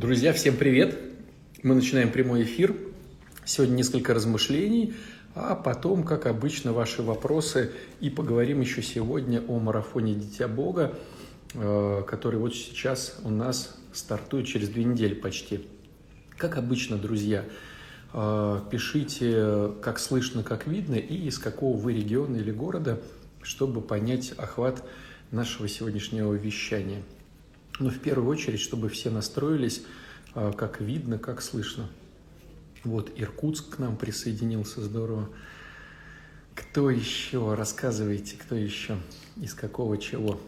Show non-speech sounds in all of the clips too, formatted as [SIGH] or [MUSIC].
Друзья, всем привет! Мы начинаем прямой эфир. Сегодня несколько размышлений, а потом, как обычно, ваши вопросы. И поговорим еще сегодня о марафоне «Дитя Бога», э, который вот сейчас у нас стартует через две недели почти. Как обычно, друзья, э, пишите, как слышно, как видно, и из какого вы региона или города, чтобы понять охват нашего сегодняшнего вещания – но в первую очередь, чтобы все настроились, а, как видно, как слышно. Вот Иркутск к нам присоединился, здорово. Кто еще? Рассказывайте, кто еще? Из какого чего?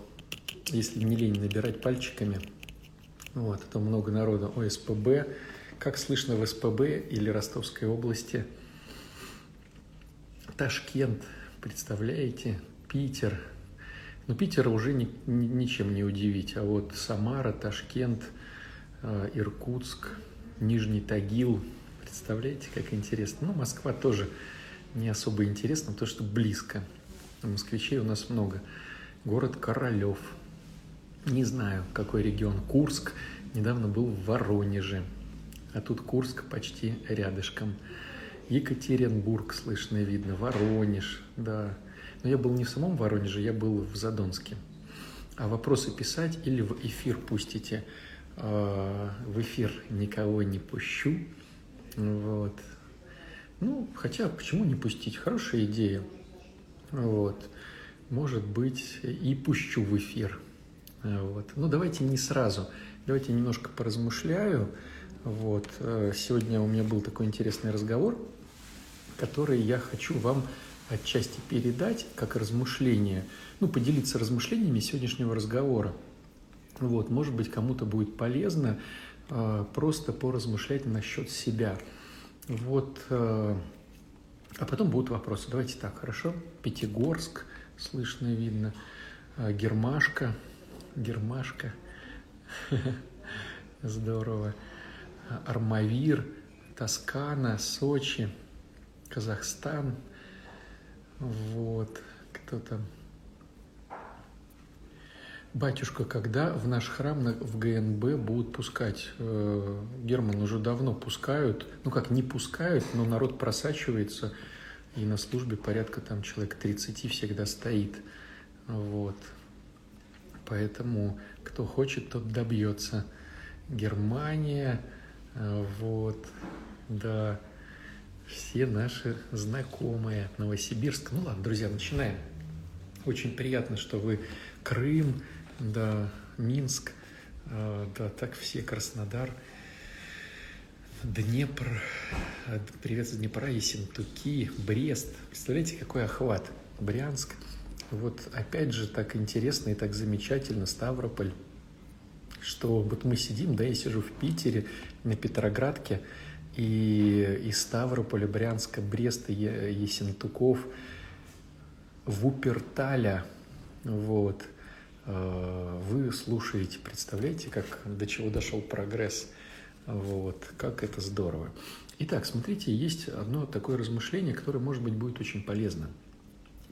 Если не лень набирать пальчиками. Вот, это много народу. ОСПБ. Как слышно в СПБ или Ростовской области? Ташкент, представляете? Питер – но Питера уже ни, ни, ничем не удивить. А вот Самара, Ташкент, э, Иркутск, Нижний Тагил. Представляете, как интересно. Ну, Москва тоже не особо интересно, потому что близко. Москвичей у нас много. Город Королев. Не знаю, какой регион. Курск. Недавно был в Воронеже. А тут Курск почти рядышком. Екатеринбург, слышно и видно. Воронеж, да. Но я был не в самом Воронеже, я был в Задонске. А вопросы писать или в эфир пустите? А, в эфир никого не пущу. Вот. Ну, хотя, почему не пустить? Хорошая идея. Вот. Может быть, и пущу в эфир. Вот. Ну, давайте не сразу. Давайте немножко поразмышляю. Вот. Сегодня у меня был такой интересный разговор, который я хочу вам отчасти передать как размышление, ну, поделиться размышлениями сегодняшнего разговора. Вот, может быть, кому-то будет полезно э, просто поразмышлять насчет себя. Вот, э, а потом будут вопросы. Давайте так, хорошо? Пятигорск, слышно и видно. Э, Гермашка, Гермашка, [LAUGHS] здорово. Армавир, Тоскана, Сочи, Казахстан – вот, кто там? Батюшка, когда в наш храм в ГНБ будут пускать? Э, Герман, уже давно пускают. Ну как, не пускают, но народ просачивается. И на службе порядка там человек 30 всегда стоит. Вот. Поэтому кто хочет, тот добьется. Германия, э, вот, да все наши знакомые. Новосибирск. Ну ладно, друзья, начинаем. Очень приятно, что вы Крым, да, Минск, э, да, так все, Краснодар, Днепр, э, привет из Днепра, Ессентуки, Брест. Представляете, какой охват? Брянск. Вот опять же так интересно и так замечательно Ставрополь, что вот мы сидим, да, я сижу в Питере, на Петроградке, и из Ставрополя, Брянска, Бреста, Есентуков, Вуперталя, вот, э, вы слушаете, представляете, как, до чего дошел прогресс, вот, как это здорово. Итак, смотрите, есть одно такое размышление, которое, может быть, будет очень полезно.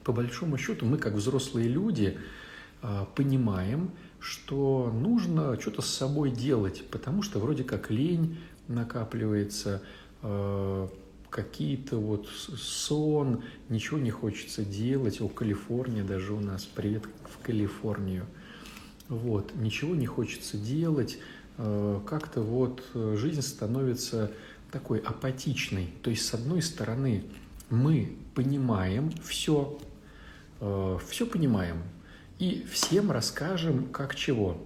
По большому счету, мы, как взрослые люди, э, понимаем, что нужно что-то с собой делать, потому что вроде как лень, накапливается, э, какие-то вот сон, ничего не хочется делать. О, Калифорния даже у нас, привет в Калифорнию. Вот, ничего не хочется делать, э, как-то вот жизнь становится такой апатичной. То есть, с одной стороны, мы понимаем все, э, все понимаем, и всем расскажем, как чего.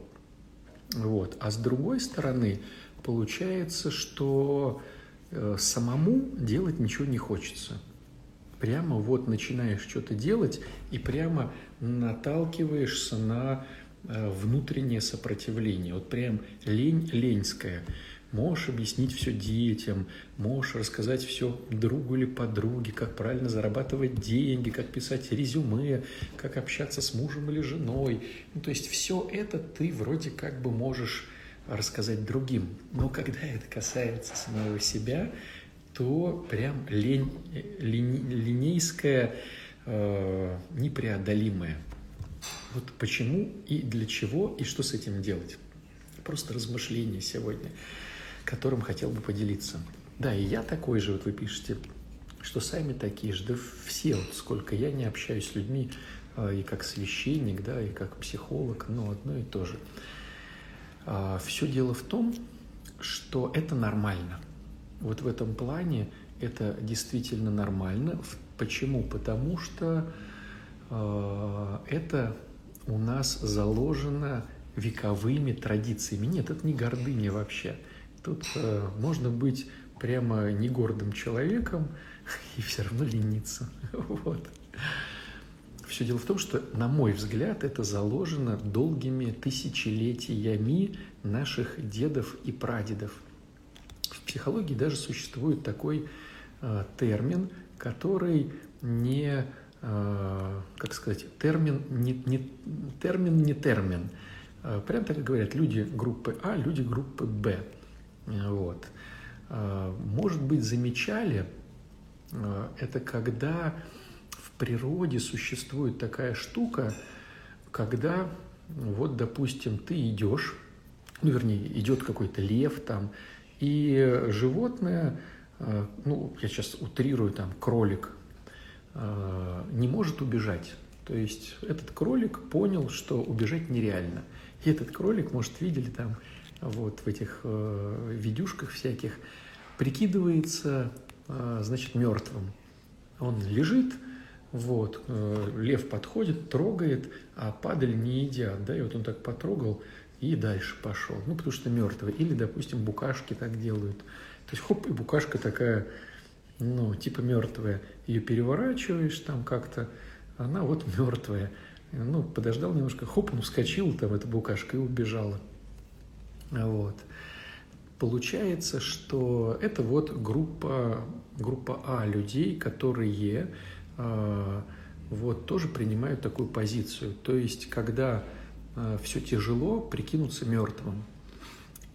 Вот. А с другой стороны, получается, что э, самому делать ничего не хочется. Прямо вот начинаешь что-то делать и прямо наталкиваешься на э, внутреннее сопротивление. Вот прям лень леньская. Можешь объяснить все детям, можешь рассказать все другу или подруге, как правильно зарабатывать деньги, как писать резюме, как общаться с мужем или женой. Ну, то есть все это ты вроде как бы можешь рассказать другим. Но когда это касается самого себя, то прям лень, линь, линейская, э, непреодолимая. Вот почему и для чего, и что с этим делать. просто размышление сегодня, которым хотел бы поделиться. Да, и я такой же, вот вы пишете, что сами такие же, да все, вот сколько я не общаюсь с людьми, а, и как священник, да, и как психолог, но одно и то же. А, все дело в том, что это нормально. Вот в этом плане это действительно нормально. Почему? Потому что э, это у нас заложено вековыми традициями. Нет, это не гордыня вообще. Тут э, можно быть прямо не гордым человеком [LAUGHS] и все равно лениться. [LAUGHS] Вот. Все дело в том, что, на мой взгляд, это заложено долгими тысячелетиями наших дедов и прадедов. В психологии даже существует такой э, термин, который не, э, как сказать, термин не, не, термин не термин. Э, прям так и говорят люди группы А, люди группы Б. Вот. Э, может быть, замечали, э, это когда природе существует такая штука, когда, вот, допустим, ты идешь, ну, вернее, идет какой-то лев там, и животное, э, ну, я сейчас утрирую, там, кролик, э, не может убежать. То есть этот кролик понял, что убежать нереально. И этот кролик, может, видели там вот в этих э, видюшках всяких, прикидывается, э, значит, мертвым. Он лежит, вот, э, лев подходит, трогает, а падаль не едят, да, и вот он так потрогал и дальше пошел, ну, потому что мертвый. Или, допустим, букашки так делают. То есть, хоп, и букашка такая, ну, типа мертвая. Ее переворачиваешь там как-то, она вот мертвая. Ну, подождал немножко, хоп, ну, вскочила там эта букашка и убежала. Вот. Получается, что это вот группа, группа А людей, которые вот тоже принимают такую позицию. То есть, когда а, все тяжело, прикинуться мертвым.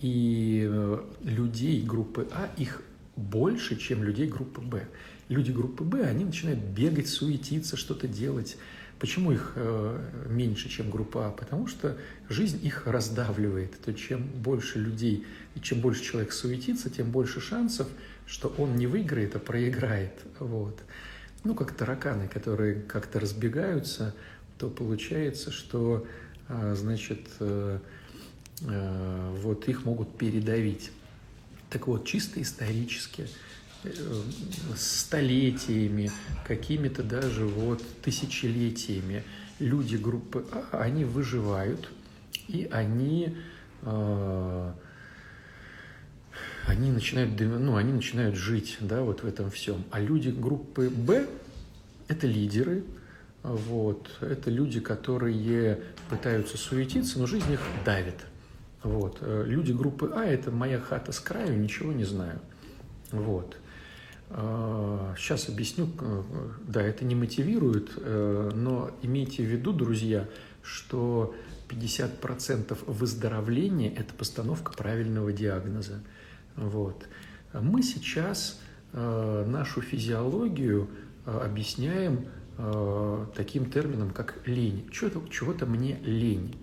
И э, людей группы А, их больше, чем людей группы Б. Люди группы Б, они начинают бегать, суетиться, что-то делать. Почему их э, меньше, чем группа А? Потому что жизнь их раздавливает. То чем больше людей и чем больше человек суетится, тем больше шансов, что он не выиграет, а проиграет. Вот ну, как тараканы, которые как-то разбегаются, то получается, что, а, значит, э, э, вот их могут передавить. Так вот, чисто исторически, э, столетиями, какими-то даже вот тысячелетиями люди группы А, они выживают, и они они начинают, ну, они начинают жить, да, вот в этом всем. А люди группы Б – это лидеры, вот, это люди, которые пытаются суетиться, но жизнь их давит. Вот. Люди группы А – это моя хата с краю, ничего не знаю. Вот. Сейчас объясню, да, это не мотивирует, но имейте в виду, друзья, что 50% выздоровления – это постановка правильного диагноза. Вот. Мы сейчас э, нашу физиологию э, объясняем э, таким термином, как лень. Чего-то, чего-то мне лень.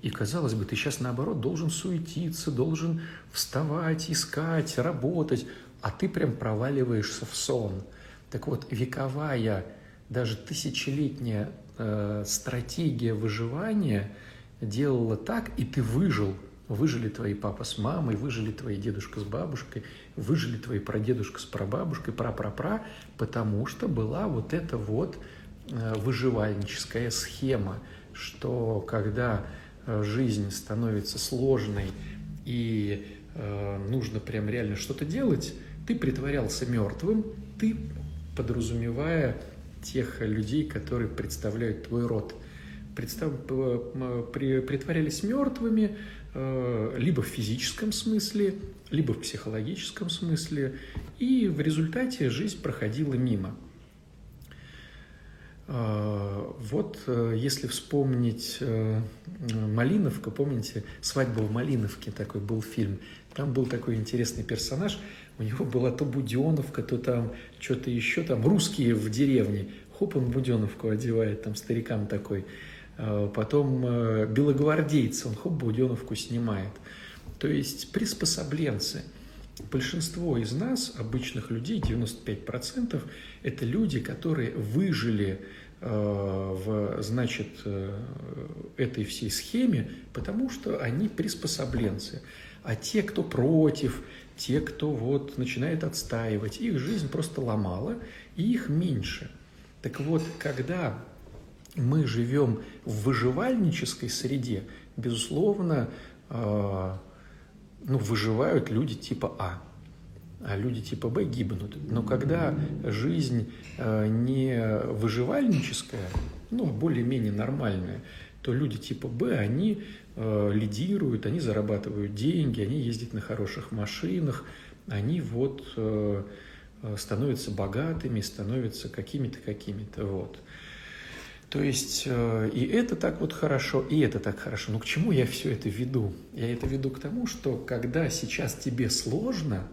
И казалось бы, ты сейчас наоборот должен суетиться, должен вставать, искать, работать, а ты прям проваливаешься в сон. Так вот, вековая, даже тысячелетняя э, стратегия выживания делала так, и ты выжил – Выжили твои папа с мамой, выжили твои дедушка с бабушкой, выжили твои прадедушка с прабабушкой, пра-пра-пра, потому что была вот эта вот э, выживальническая схема, что когда э, жизнь становится сложной и э, нужно прям реально что-то делать, ты притворялся мертвым, ты подразумевая тех людей, которые представляют твой род, представ... притворялись мертвыми, Э, либо в физическом смысле, либо в психологическом смысле, и в результате жизнь проходила мимо. Э, вот э, если вспомнить Малиновка, помните, «Свадьба в Малиновке» такой был фильм, там был такой интересный персонаж, у него была то Буденовка, то там что-то еще, там русские в деревне, хоп, он Буденовку одевает, там старикам такой – потом э, белогвардейцы, он хоп, буденовку снимает. То есть приспособленцы. Большинство из нас, обычных людей, 95%, это люди, которые выжили в, значит, этой всей схеме, потому что они приспособленцы. А те, кто против, те, кто вот начинает отстаивать, их жизнь просто ломала, и их меньше. Так вот, когда мы живем в выживальнической среде, безусловно, э, ну, выживают люди типа А, а люди типа Б гибнут. Но когда жизнь э, не выживальническая, ну, более-менее нормальная, то люди типа Б, они лидируют, они зарабатывают деньги, они ездят на хороших машинах, они вот становятся богатыми, становятся какими-то, какими-то, вот. То есть э, и это так вот хорошо, и это так хорошо. Но к чему я все это веду? Я это веду к тому, что когда сейчас тебе сложно,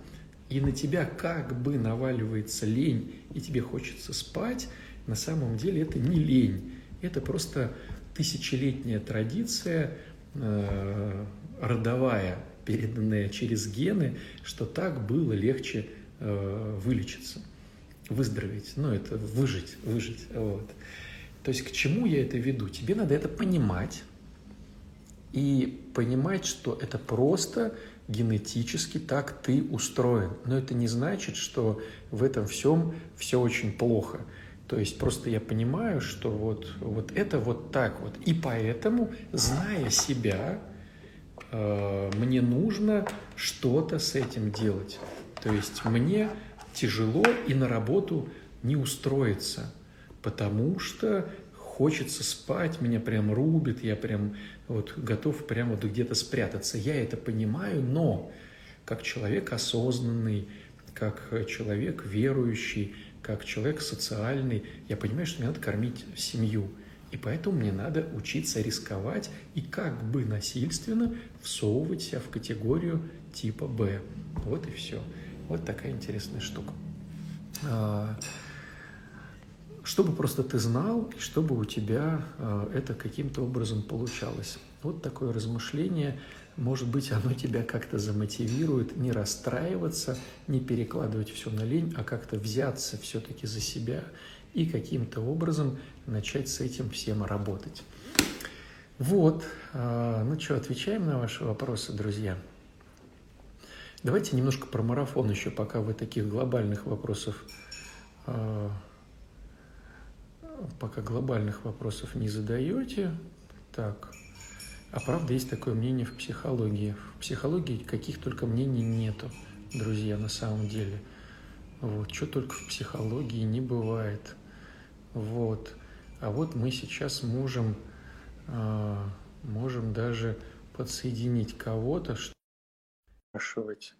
и на тебя как бы наваливается лень, и тебе хочется спать, на самом деле это не лень, это просто тысячелетняя традиция, э, родовая, переданная через гены, что так было легче э, вылечиться, выздороветь, ну, это выжить, выжить, вот. То есть к чему я это веду? Тебе надо это понимать и понимать, что это просто генетически так ты устроен. Но это не значит, что в этом всем все очень плохо. То есть просто я понимаю, что вот, вот это вот так вот. И поэтому, зная себя, э, мне нужно что-то с этим делать. То есть мне тяжело и на работу не устроиться, потому что хочется спать, меня прям рубит, я прям вот готов прям вот где-то спрятаться. Я это понимаю, но как человек осознанный, как человек верующий, как человек социальный, я понимаю, что мне надо кормить семью. И поэтому мне надо учиться рисковать и как бы насильственно всовывать себя в категорию типа Б. Вот и все. Вот такая интересная штука. Чтобы просто ты знал, и чтобы у тебя а, это каким-то образом получалось. Вот такое размышление – может быть, оно тебя как-то замотивирует не расстраиваться, не перекладывать все на лень, а как-то взяться все-таки за себя и каким-то образом начать с этим всем работать. Вот, а, ну что, отвечаем на ваши вопросы, друзья. Давайте немножко про марафон еще, пока вы таких глобальных вопросов, а, пока глобальных вопросов не задаете. Так, а правда, есть такое мнение в психологии. В психологии каких только мнений нету, друзья, на самом деле. Вот, что только в психологии не бывает. Вот. А вот мы сейчас можем, э, можем даже подсоединить кого-то, спрашивать.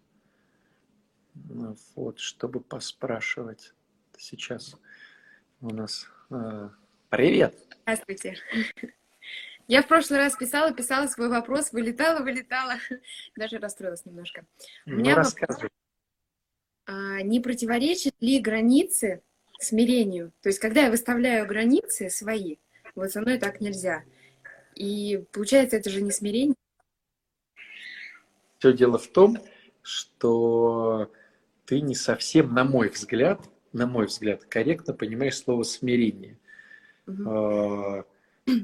Ну вот, чтобы поспрашивать. Сейчас у нас... Привет! Здравствуйте! Я в прошлый раз писала, писала свой вопрос, вылетала, вылетала, даже расстроилась немножко. У ну, меня вопрос, а, не противоречат ли границы смирению? То есть, когда я выставляю границы свои, вот со мной так нельзя. И получается, это же не смирение. Все дело в том, что ты не совсем, на мой взгляд, на мой взгляд, корректно понимаешь слово смирение. Угу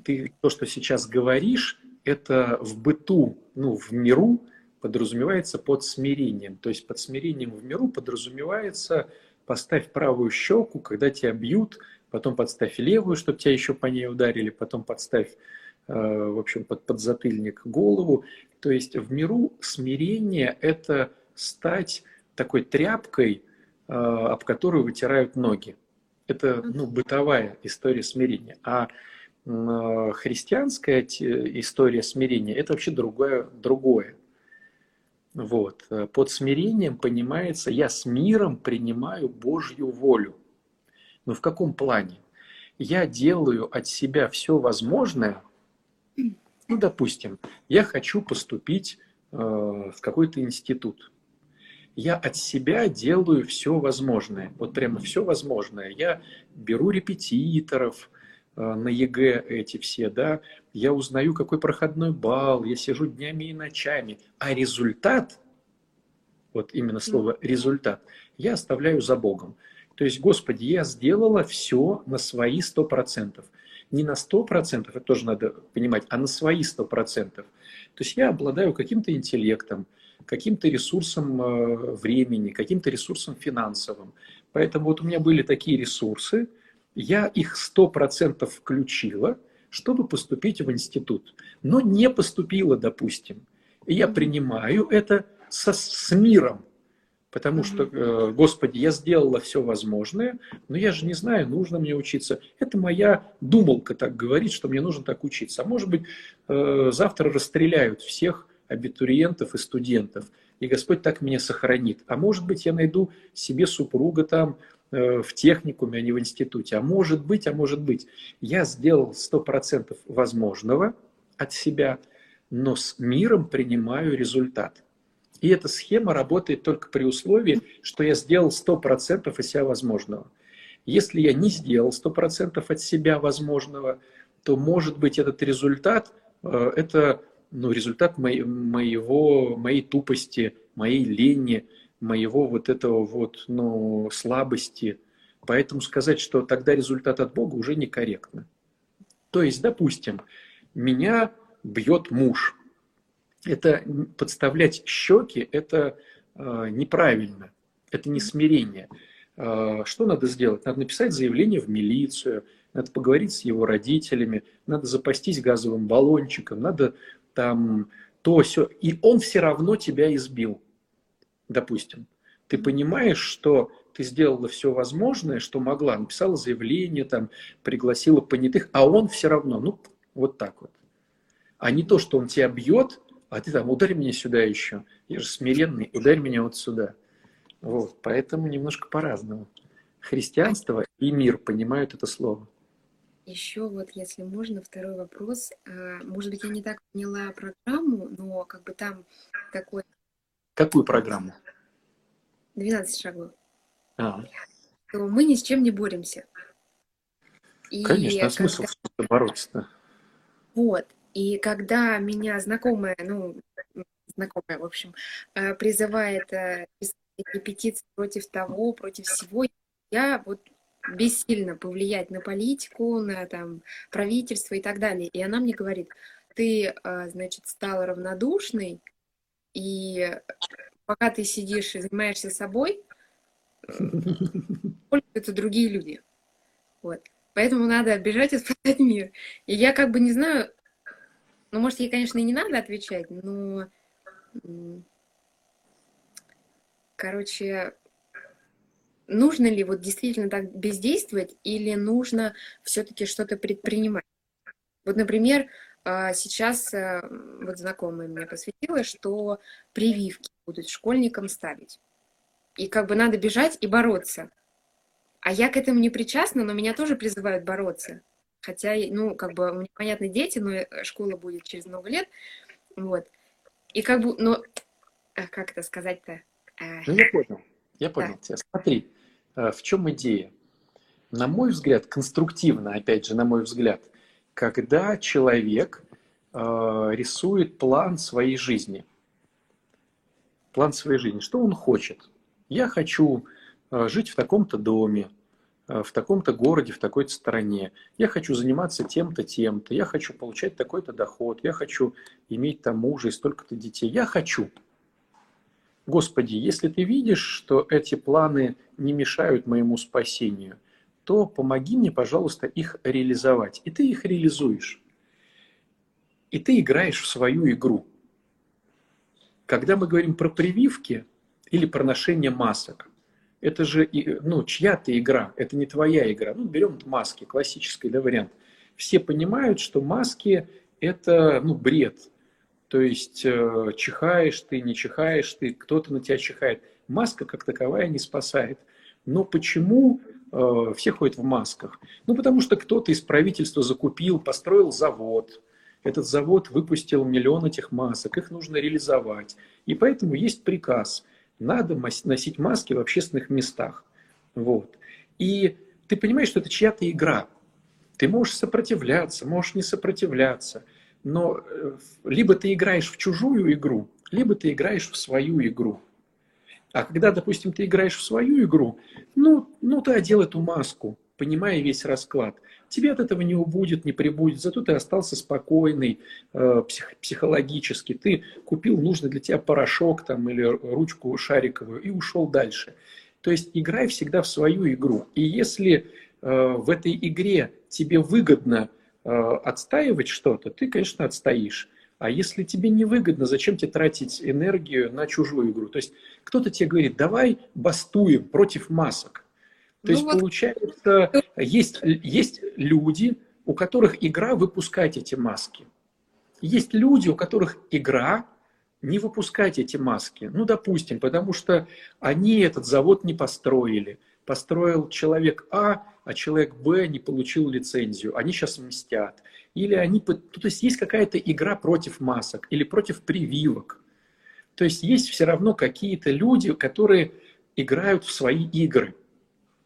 ты то, что сейчас говоришь, это в быту, ну, в миру подразумевается под смирением. То есть под смирением в миру подразумевается поставь правую щеку, когда тебя бьют, потом подставь левую, чтобы тебя еще по ней ударили, потом подставь, э, в общем, под подзатыльник голову. То есть в миру смирение – это стать такой тряпкой, об которую вытирают ноги. Это ну, бытовая история смирения. А христианская история смирения – это вообще другое. другое. Вот. Под смирением понимается, я с миром принимаю Божью волю. Но в каком плане? Я делаю от себя все возможное. Ну, допустим, я хочу поступить э, в какой-то институт. Я от себя делаю все возможное. Вот прямо все возможное. Я беру репетиторов, на ЕГЭ эти все, да, я узнаю, какой проходной балл, я сижу днями и ночами, а результат, вот именно слово результат, я оставляю за Богом. То есть, Господи, я сделала все на свои сто процентов. Не на сто процентов, это тоже надо понимать, а на свои сто процентов. То есть я обладаю каким-то интеллектом, каким-то ресурсом э, времени, каким-то ресурсом финансовым. Поэтому вот у меня были такие ресурсы, я их сто процентов включила, чтобы поступить в институт. Но не поступила, допустим. И я принимаю это со, с миром, Потому что, э, Господи, я сделала все возможное, но я же не знаю, нужно мне учиться. Это моя думалка так говорит, что мне нужно так учиться. А может быть, э, завтра расстреляют всех абитуриентов и студентов, и Господь так меня сохранит. А может быть, я найду себе супруга там э, в техникуме, а не в институте. А может быть, а может быть, я сделал 100% возможного от себя, но с миром принимаю результат. И эта схема работает только при условии, что я сделал 100% из себя возможного. Если я не сделал 100% от себя возможного, то, может быть, этот результат э, – это ну, результат моего, моей тупости, моей лени, моего вот этого вот, ну, слабости. Поэтому сказать, что тогда результат от Бога уже некорректно. То есть, допустим, меня бьет муж – это подставлять щеки, это э, неправильно, это не смирение. Э, что надо сделать? Надо написать заявление в милицию, надо поговорить с его родителями, надо запастись газовым баллончиком, надо там то все. И он все равно тебя избил, допустим. Ты понимаешь, что ты сделала все возможное, что могла, написала заявление, там, пригласила понятых, а он все равно, ну, вот так вот. А не то, что он тебя бьет, а ты там ударь меня сюда еще. Я же смиренный, ударь меня вот сюда. Вот, поэтому немножко по-разному. Христианство и мир понимают это слово. Еще вот, если можно, второй вопрос. А, может быть, я не так поняла программу, но как бы там такой... Какую программу? 12 шагов. А. То мы ни с чем не боремся. И Конечно, а смысл когда... бороться-то? Вот. И когда меня знакомая, ну, знакомая, в общем, э, призывает э, писать петиции против того, против всего, я вот бессильно повлиять на политику, на там, правительство и так далее. И она мне говорит, ты, э, значит, стала равнодушной, и пока ты сидишь и занимаешься собой, [LAUGHS] это другие люди. Вот. Поэтому надо бежать и спасать мир. И я как бы не знаю, ну, может, ей, конечно, и не надо отвечать, но... Короче, нужно ли вот действительно так бездействовать или нужно все-таки что-то предпринимать? Вот, например, а, сейчас э, вот знакомая мне посвятила, что прививки будут школьникам ставить. И как бы надо бежать и бороться. А я к этому не причастна, но меня тоже призывают бороться. Хотя, ну, как бы, меня, понятно, дети, но э, школа будет через много лет. Вот. И как бы, ну, как это сказать-то? Ну, я понял. Я понял да. тебя. Смотри, в чем идея? На мой взгляд, конструктивно, опять же, на мой взгляд, когда человек э, рисует план своей жизни. План своей жизни. Что он хочет? Я хочу э, жить в таком-то доме, Э, в таком-то городе, в такой-то стране, я хочу заниматься тем-то, тем-то, я хочу получать такой-то доход, я хочу иметь там мужа и столько-то детей, я хочу. Господи, если ты видишь, что эти планы не мешают моему спасению, то помоги мне, пожалуйста, их реализовать. И ты их реализуешь. И ты играешь в свою игру. Когда мы говорим про прививки или про ношение масок, это же ну, чья-то игра, это не твоя игра. Ну, берем маски, классический да, вариант. Все понимают, что маски – это ну, бред. То есть э, чихаешь ты, не чихаешь ты, кто-то на тебя чихает. Маска как таковая не спасает. Но почему э, все ходят в масках? Ну, потому что кто-то из правительства закупил, построил завод. Этот завод выпустил миллион этих масок, их нужно реализовать. И поэтому есть приказ – надо носить маски в общественных местах. Вот. И ты понимаешь, что это чья-то игра. Ты можешь сопротивляться, можешь не сопротивляться, но э, либо ты играешь в чужую игру, либо ты играешь в свою игру. А когда, допустим, ты играешь в свою игру, ну, ну ты одел эту маску, понимая весь расклад. Тебе от этого не убудет, не прибудет, зато ты остался спокойный э, псих, психологически. Ты купил нужный для тебя порошок там, или ручку шариковую и ушел дальше. То есть играй всегда в свою игру. И если э, в этой игре тебе выгодно отстаивать что-то, ты, конечно, отстоишь. А если тебе не выгодно, зачем тебе тратить энергию на чужую игру? То есть кто-то тебе говорит, давай бастуем против масок. То ну есть вот... получается, есть, есть люди, у которых игра выпускать эти маски. Есть люди, у которых игра не выпускать эти маски. Ну, допустим, потому что они этот завод не построили. Построил человек А, а человек Б не получил лицензию. Они сейчас мстят. Или они... Ну, то есть есть какая-то игра против масок или против прививок. То есть есть все равно какие-то люди, которые играют в свои игры.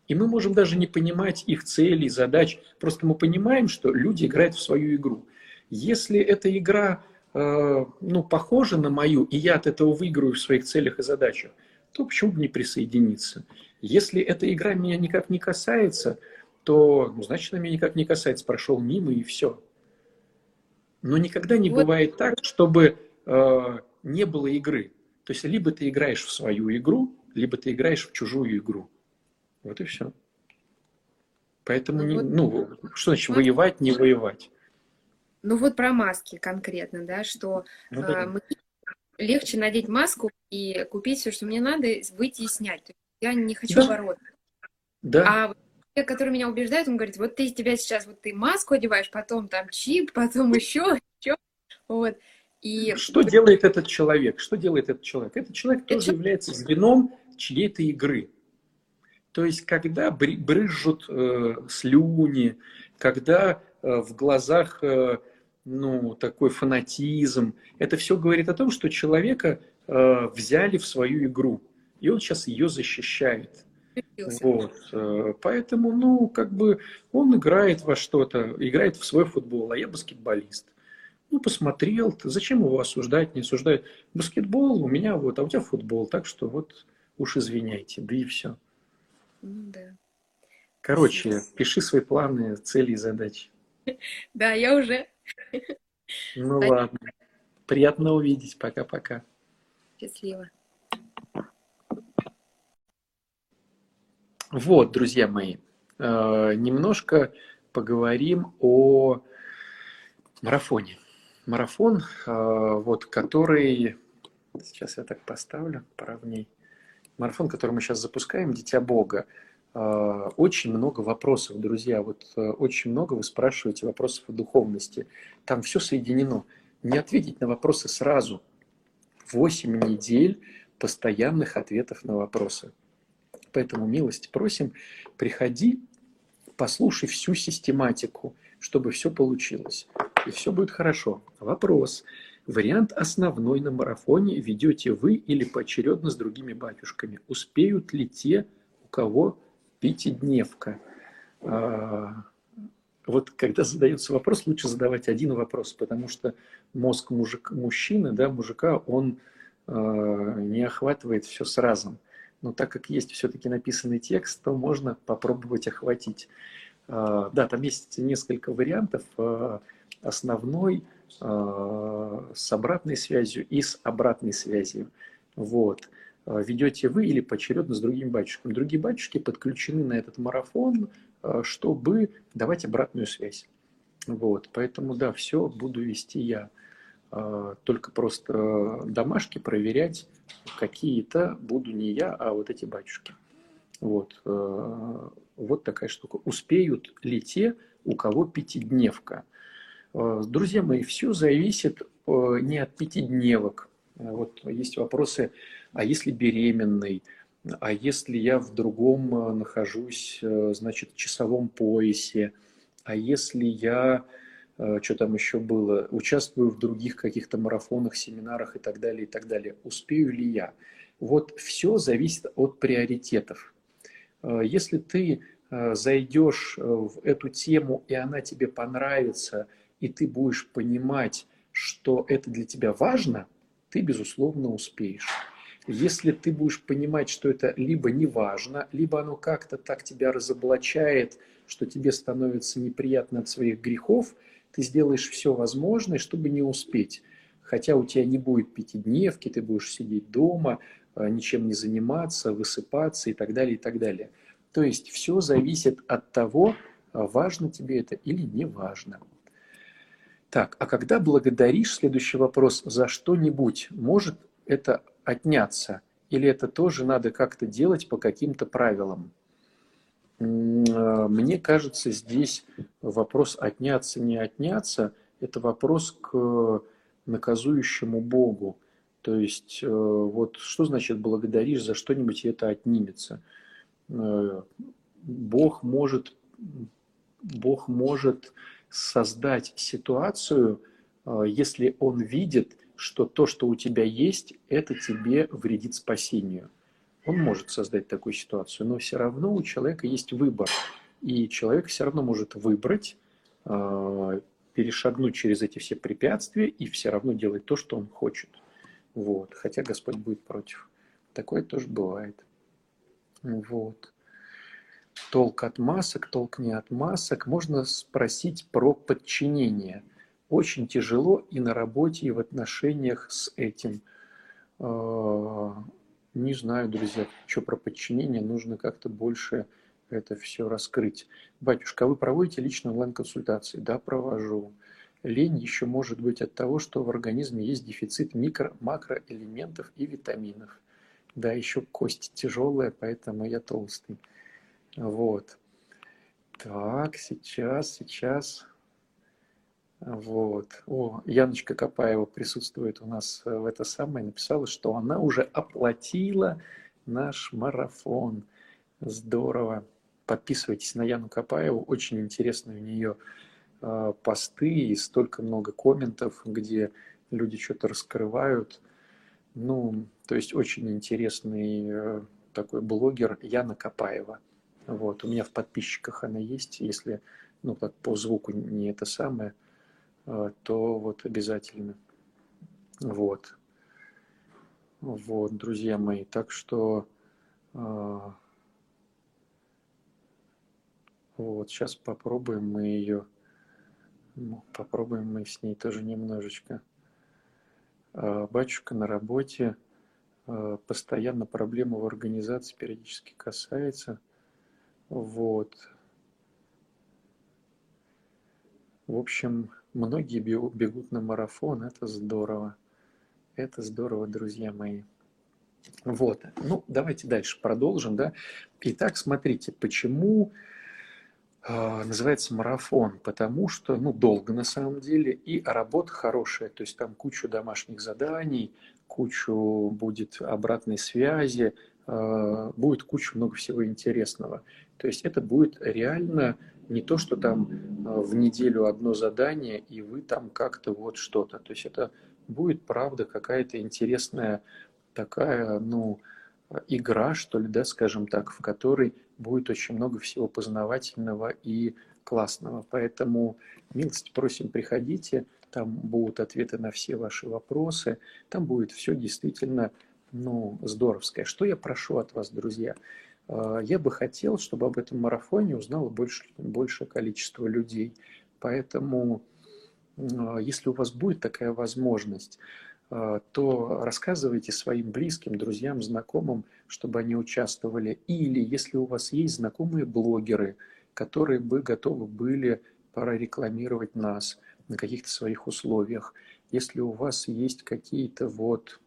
И мы можем даже не понимать их целей, задач. Просто мы понимаем, что люди играют в свою игру. Если эта игра э, ну, похожа на мою, и я от этого выиграю в своих целях и задачах, то почему бы не присоединиться? Если эта игра меня никак не касается, то, ну, значит, она меня никак не касается. Прошел мимо и все. Но никогда не вот. бывает так, чтобы э, не было игры. То есть либо ты играешь в свою игру, либо ты играешь в чужую игру. Вот и все. Поэтому, ну, не, вот, ну что значит вот, воевать, не воевать? Ну вот про маски конкретно, да, что ну, да. Э, легче надеть маску и купить все, что мне надо, выйти и снять. Я не хочу да. бороться. Да. А человек, который меня убеждает, он говорит, вот ты тебя сейчас, вот ты маску одеваешь, потом там чип, потом еще, еще, вот. И... Что делает этот человек? Что делает этот человек? Этот человек тоже Это... является звеном чьей-то игры. То есть, когда брызжут э, слюни, когда э, в глазах э, ну, такой фанатизм, это все говорит о том, что человека э, взяли в свою игру, и он сейчас ее защищает. Вот. Э, поэтому, ну, как бы он играет во что-то, играет в свой футбол, а я баскетболист. Ну, посмотрел, зачем его осуждать, не осуждать. Баскетбол у меня вот, а у тебя футбол, так что вот уж извиняйте, да и все. Ну да. Короче, Спасибо. пиши свои планы, цели и задачи. [LAUGHS] Да, я уже. Ну ладно. Приятно увидеть. Пока-пока. Счастливо. Вот, друзья мои, э, немножко поговорим о марафоне. Марафон, э, вот, который... Сейчас я так поставлю поровней. Марафон, который мы сейчас запускаем, «Дитя Бога». Э, очень много вопросов, друзья. Вот очень много вы спрашиваете вопросов о духовности. Там все соединено. Не ответить на вопросы сразу. Восемь недель постоянных ответов на вопросы. Поэтому милости просим, приходи, послушай всю систематику, чтобы все получилось. И все будет хорошо. Вопрос. Вариант основной на марафоне ведете вы или поочередно с другими батюшками. Успеют ли те, у кого пятидневка? А, вот когда задается вопрос, лучше задавать один вопрос, потому что мозг мужик, мужчины, да, мужика, он э, не охватывает все сразу но так как есть все-таки написанный текст, то можно попробовать охватить. А, да, там есть несколько вариантов. А, основной а, с обратной связью и с обратной связью. Вот. Ведете вы или поочередно с другими батюшками. Другие батюшки подключены на этот марафон, чтобы давать обратную связь. Вот. Поэтому, да, все буду вести я. А, только просто домашки проверять какие-то буду не я, а вот эти батюшки. Вот, э, вот такая штука. Успеют ли те, у кого пятидневка? Друзья мои, все зависит не от пятидневок. Вот есть вопросы, а если беременный, а если я в другом нахожусь, значит, часовом поясе, а если я что там еще было, участвую в других каких-то марафонах, семинарах и так далее, и так далее. Успею ли я? Вот все зависит от приоритетов. Э, если ты э, зайдешь в эту тему, и она тебе понравится, и ты будешь понимать, что это для тебя важно, ты, безусловно, успеешь. Если ты будешь понимать, что это либо не важно, либо оно как-то так тебя разоблачает, что тебе становится неприятно от своих грехов, ты сделаешь все возможное, чтобы не успеть. Хотя у тебя не будет пятидневки, ты будешь сидеть дома, а, ничем не заниматься, высыпаться и так далее, и так далее. То есть все зависит от того, а, важно тебе это или не важно. Так, а когда благодаришь, следующий вопрос, за что-нибудь, может это отняться? Или это тоже надо как-то делать по каким-то правилам? А, мне кажется, здесь вопрос отняться, не отняться, это вопрос к наказующему Богу. То есть, э, вот что значит благодаришь за что-нибудь, и это отнимется. Э, Бог может, Бог может создать ситуацию, э, если Он видит, что то, что у тебя есть, это тебе вредит спасению. Он может создать такую ситуацию, но все равно у человека есть выбор. И человек все равно может выбрать, э, перешагнуть через эти все препятствия и все равно делать то, что он хочет. Вот. Хотя Господь будет против. Такое тоже бывает. Вот. Толк от масок, толк не от масок. Можно спросить про подчинение. Очень тяжело и на работе, и в отношениях с этим. Не знаю, друзья, что про подчинение, нужно как-то больше это все раскрыть. Батюшка, а вы проводите личные онлайн-консультации? Да, провожу. Лень еще может быть от того, что в организме есть дефицит микро, макроэлементов и витаминов. Да, еще кости тяжелые, поэтому я толстый. Вот. Так, сейчас, сейчас. Вот. О, Яночка Копаева присутствует у нас э, в это самое, написала, что она уже оплатила наш марафон. Здорово. Подписывайтесь на Яну Копаеву, очень интересные у нее э, посты и столько много комментов, где люди что-то раскрывают. Ну, то есть очень интересный э, такой блогер Яна Копаева. Вот, у меня в подписчиках она есть, если, ну, так по звуку не это самое – то вот обязательно. Вот. Вот, друзья мои. Так что а, вот, сейчас попробуем мы ее, ну, попробуем мы с ней тоже немножечко. А, батюшка на работе, постоянно проблема в организации периодически касается. Вот. В общем, Многие бегут на марафон, это здорово. Это здорово, друзья мои. Вот, ну давайте дальше продолжим, да. Итак, смотрите, почему э, называется марафон? Потому что, ну, долго на самом деле, и работа хорошая, то есть там кучу домашних заданий, кучу будет обратной связи, э, будет куча много всего интересного. То есть это будет реально не то, что там э, в неделю одно задание, и вы там как-то вот что-то. То есть это будет, правда, какая-то интересная такая, ну, игра, что ли, да, скажем так, в которой будет очень много всего познавательного и классного. Поэтому милости просим, приходите, там будут ответы на все ваши вопросы, там будет все действительно, ну, здоровское. Что я прошу от вас, друзья? А, я бы хотел, чтобы об этом марафоне узнало больше, большее количество людей. Поэтому, а, если у вас будет такая возможность, а, то рассказывайте своим близким, друзьям, знакомым, чтобы они участвовали. Или если у вас есть знакомые блогеры, которые бы готовы были прорекламировать нас на каких-то своих условиях. Если у вас есть какие-то вот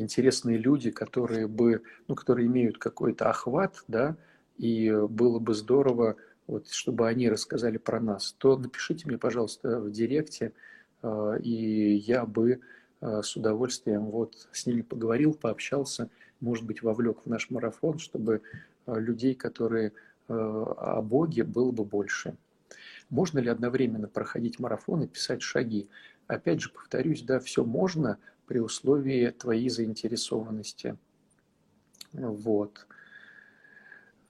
интересные люди, которые бы, ну, которые имеют какой-то охват, да, и было бы здорово, вот, чтобы они рассказали про нас, то напишите мне, пожалуйста, в директе, э, и я бы э, с удовольствием вот с ними поговорил, пообщался, может быть, вовлек в наш марафон, чтобы э, людей, которые о Боге, было бы больше. Можно ли одновременно проходить марафон и писать шаги? Опять же, повторюсь, да, все можно, при условии твоей заинтересованности. Вот.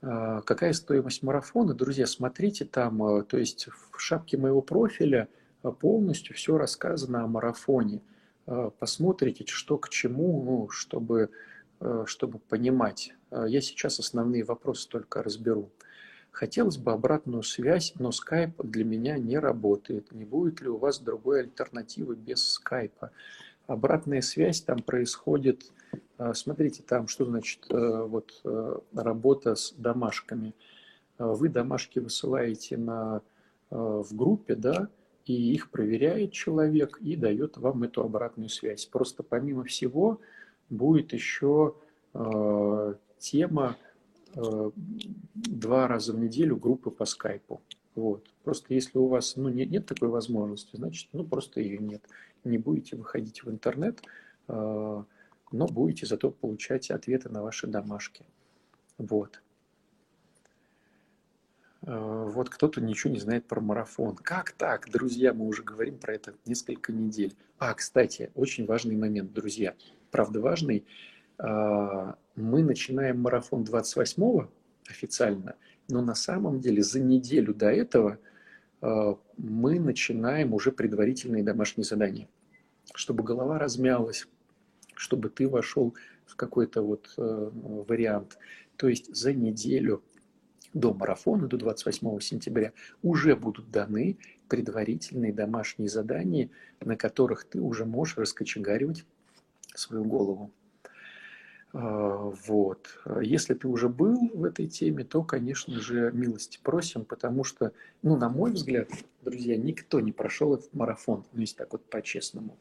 А, какая стоимость марафона? Друзья, смотрите там, а, то есть в шапке моего профиля а, полностью все рассказано о марафоне. Посмотрите, что к чему, ну, чтобы, чтобы понимать. Я сейчас основные вопросы только разберу. Хотелось бы обратную связь, но скайп для меня не работает. Не будет ли у вас другой альтернативы без скайпа? Обратная связь там происходит а, смотрите, там что значит э, вот э, работа с домашками. Вы домашки высылаете на, э, в группе, да, и их проверяет человек и дает вам эту обратную связь. Просто помимо всего будет еще тема два раза в неделю группы по скайпу. Вот. Просто если у вас ну, нет, нет такой возможности, значит, ну просто ее нет. Не будете выходить в интернет, но будете зато получать ответы на ваши домашки. Вот. Э, вот кто-то ничего не знает про марафон. Как так, друзья? Мы уже говорим про это несколько недель. А, кстати, очень важный момент, друзья. Правда важный. Э, мы начинаем марафон 28-го официально, но на самом деле за неделю до этого э, мы начинаем уже предварительные домашние задания, чтобы голова размялась, чтобы ты вошел в какой-то вот э, вариант. То есть за неделю до марафона, до 28 сентября, уже будут даны предварительные домашние задания, на которых ты уже можешь раскочегаривать свою голову. А, вот. Если ты уже был в этой теме, то, конечно же, милости просим, потому что, ну, на мой взгляд, друзья, никто не прошел этот марафон, ну, если так вот по-честному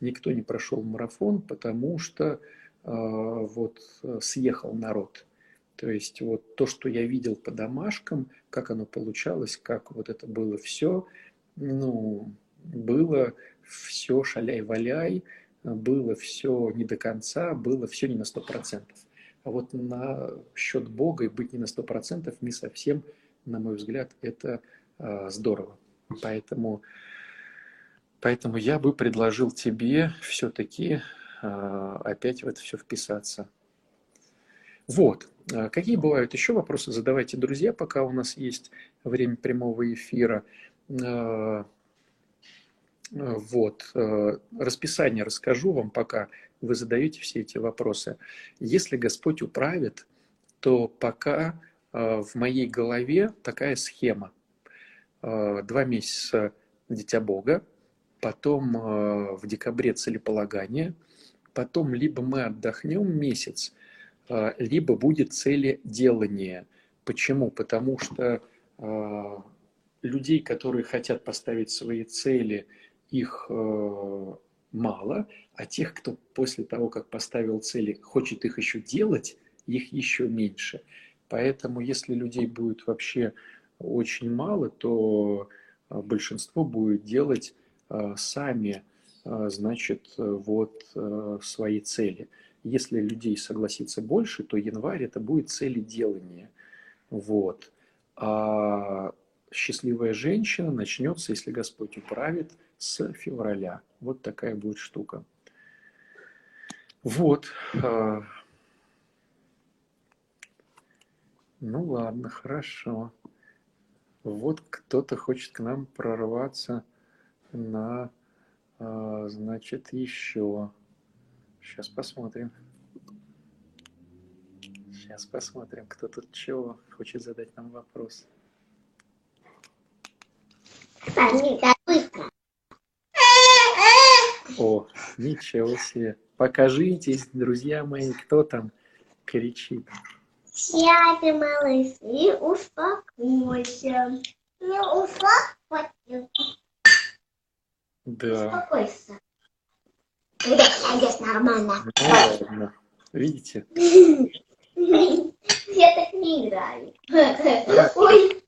никто не прошел марафон, потому что э, вот съехал народ. То есть вот то, что я видел по домашкам, как оно получалось, как вот это было все, ну, было все шаляй-валяй, было все не до конца, было все не на сто процентов. А вот на счет Бога и быть не на сто процентов не совсем, на мой взгляд, это э, здорово. Поэтому Поэтому я бы предложил тебе все-таки а, опять в это все вписаться. Вот. Какие бывают еще вопросы? Задавайте, друзья, пока у нас есть время прямого эфира. А, вот. Расписание расскажу вам, пока вы задаете все эти вопросы. Если Господь управит, то пока в моей голове такая схема. Два месяца Дитя Бога, потом э, в декабре целеполагание, потом либо мы отдохнем месяц, э, либо будет целеделание. Почему? Потому что э, людей, которые хотят поставить свои цели, их мало, а тех, кто после того, как поставил цели, хочет их еще делать, их еще меньше. Поэтому, если людей будет вообще очень мало, то большинство будет делать Э, сами, э, значит, вот э, свои цели. Если людей согласится больше, то январь это будет цели делания. Вот. А счастливая женщина начнется, если Господь управит, с февраля. Вот такая будет штука. Вот. Ну ладно, хорошо. Вот кто-то хочет к нам прорваться на, а, значит, еще. Сейчас посмотрим. Сейчас посмотрим, кто тут чего хочет задать нам вопрос. О, ничего себе. Покажитесь, друзья мои, кто там кричит. Сядь, малыш, и успокойся. Не успокойся. Да. Успокойся. Когда сядешь нормально. Ну, ладно. Видите? [LAUGHS] Я так не играю. [LAUGHS] Ой.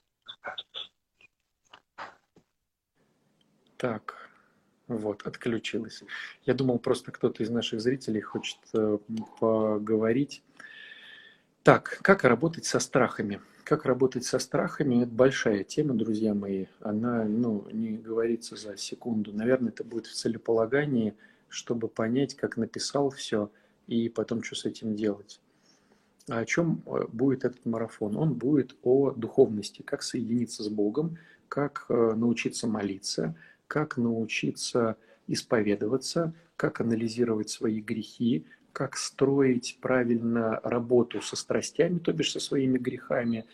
Так, вот, отключилась. Я думал, просто кто-то из наших зрителей хочет э, поговорить. Так, как работать со страхами? Как работать со страхами – это большая тема, друзья мои. Она ну, не говорится за секунду. Наверное, это будет в целеполагании, чтобы понять, как написал все, и потом что с этим делать. о чем э, будет этот марафон? Он будет о духовности, как соединиться с Богом, как э, научиться молиться, как научиться исповедоваться, как анализировать свои грехи, как строить правильно работу со страстями, то бишь со своими грехами.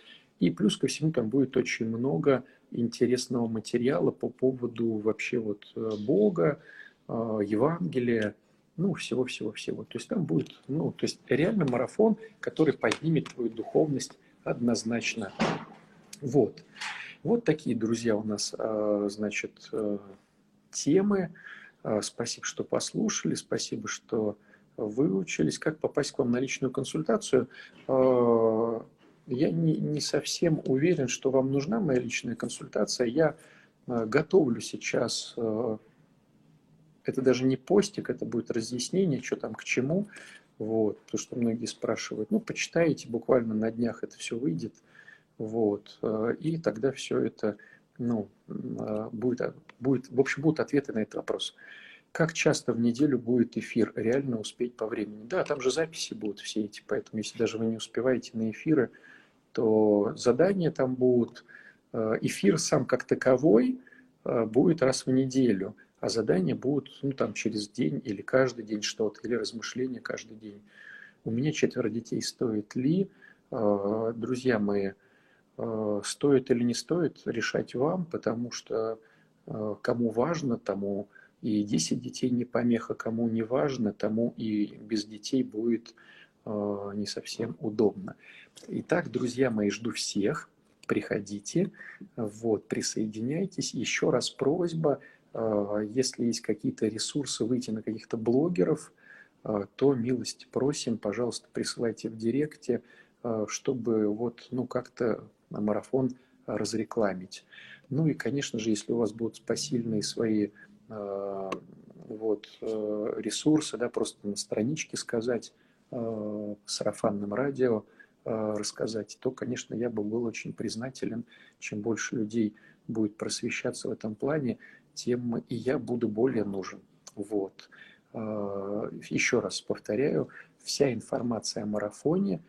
И плюс ко всему там будет очень много интересного материала по поводу вообще вот э, Бога, Евангелия, ну, всего-всего-всего. То есть там будет, ну, то есть реально марафон, который поднимет твою духовность однозначно. Вот. Вот такие, друзья, у нас, а, значит, э, темы. А, спасибо, что послушали, спасибо, что выучились. Как попасть к вам на личную консультацию? Я не, не совсем уверен, что вам нужна моя личная консультация. Я готовлю сейчас это даже не постик, это будет разъяснение, что там к чему. Вот, потому что многие спрашивают, ну, почитаете, буквально на днях это все выйдет. Вот, э, и тогда все это, ну, э, будет, будет, в общем, будут ответы на этот вопрос. Как часто в неделю будет эфир? Реально успеть по времени? Да, там же записи будут все эти, поэтому если даже вы не успеваете на эфиры, то задания там будут. Э, эфир сам как таковой будет раз в неделю – а задания будут ну, там, через день или каждый день что-то, или размышления каждый день. У меня четверо детей, стоит ли, а, друзья мои, а, стоит или не стоит, решать вам, потому что а, кому важно, тому и 10 детей не помеха, кому не важно, тому и без детей будет не совсем удобно. Итак, друзья мои, жду всех, приходите, вот, присоединяйтесь. Еще раз просьба – если есть какие-то ресурсы, выйти на каких-то блогеров, то милость просим, пожалуйста, присылайте в директе, чтобы вот, ну, как-то марафон разрекламить. Ну и, конечно же, если у вас будут посильные свои вот, ресурсы, да, просто на страничке сказать, сарафанным радио рассказать, то, конечно, я бы был очень признателен, чем больше людей будет просвещаться в этом плане, тем и я буду более нужен. Вот. Еще раз повторяю, вся информация о марафоне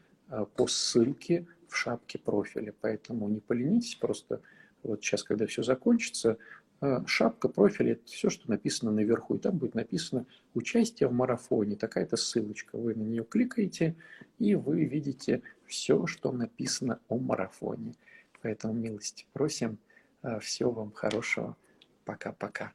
по ссылке в шапке профиля. Поэтому не поленитесь, просто вот сейчас, когда все закончится, а, шапка профиля – это все, что написано наверху. И там будет написано «Участие в марафоне». Такая-то ссылочка. Вы на нее кликаете, и вы видите все, что написано о марафоне. Поэтому, милости просим. Всего вам хорошего. Пока-пока.